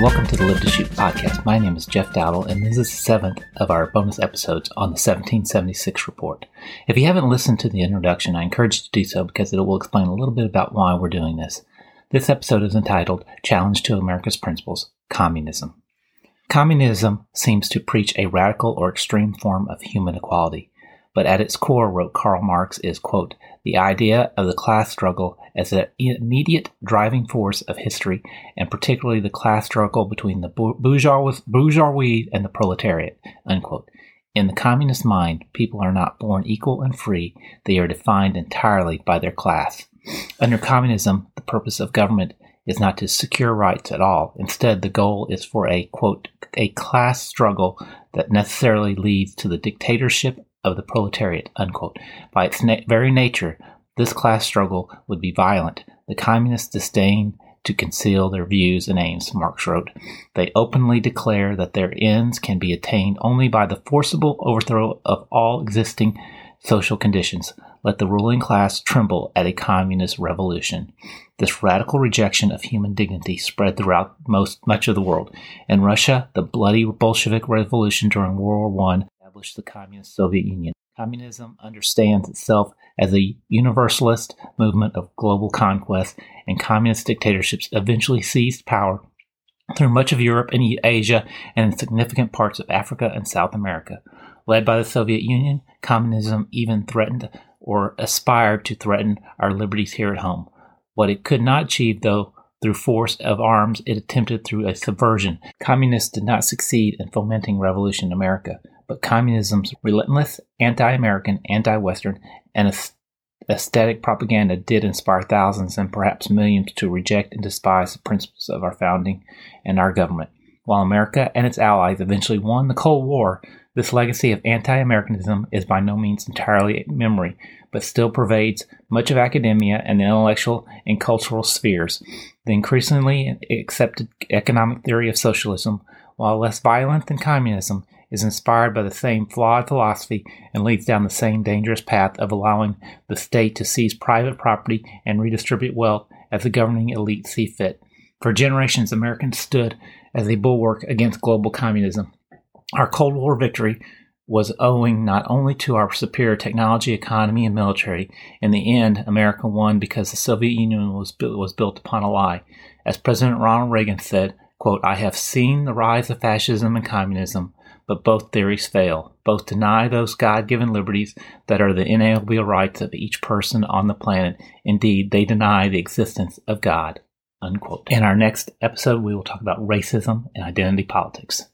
Welcome to the Live to Shoot podcast. My name is Jeff Dowdle, and this is the seventh of our bonus episodes on the 1776 report. If you haven't listened to the introduction, I encourage you to do so because it will explain a little bit about why we're doing this. This episode is entitled Challenge to America's Principles Communism. Communism seems to preach a radical or extreme form of human equality but at its core, wrote Karl Marx, is, quote, the idea of the class struggle as the immediate driving force of history, and particularly the class struggle between the bourgeoisie and the proletariat, unquote. In the communist mind, people are not born equal and free, they are defined entirely by their class. Under communism, the purpose of government is not to secure rights at all. Instead, the goal is for a, quote, a class struggle that necessarily leads to the dictatorship of the proletariat. Unquote. By its na- very nature, this class struggle would be violent. The communists disdain to conceal their views and aims, Marx wrote. They openly declare that their ends can be attained only by the forcible overthrow of all existing social conditions. Let the ruling class tremble at a communist revolution. This radical rejection of human dignity spread throughout most much of the world. In Russia, the bloody Bolshevik Revolution during World War I established the Communist Soviet Union. Communism understands itself as a universalist movement of global conquest, and communist dictatorships eventually seized power through much of Europe and Asia and significant parts of Africa and South America. Led by the Soviet Union, communism even threatened or aspired to threaten our liberties here at home. What it could not achieve, though, through force of arms, it attempted through a subversion. Communists did not succeed in fomenting revolution in America, but communism's relentless anti American, anti Western, and aesthetic propaganda did inspire thousands and perhaps millions to reject and despise the principles of our founding and our government. While America and its allies eventually won the Cold War, this legacy of anti Americanism is by no means entirely memory, but still pervades much of academia and the intellectual and cultural spheres. The increasingly accepted economic theory of socialism, while less violent than communism, is inspired by the same flawed philosophy and leads down the same dangerous path of allowing the state to seize private property and redistribute wealth as the governing elite see fit. For generations, Americans stood as a bulwark against global communism. Our Cold War victory was owing not only to our superior technology, economy, and military. In the end, America won because the Soviet Union was built, was built upon a lie. As President Ronald Reagan said, quote, I have seen the rise of fascism and communism but both theories fail. Both deny those God given liberties that are the inalienable rights of each person on the planet. Indeed, they deny the existence of God. Unquote. In our next episode, we will talk about racism and identity politics.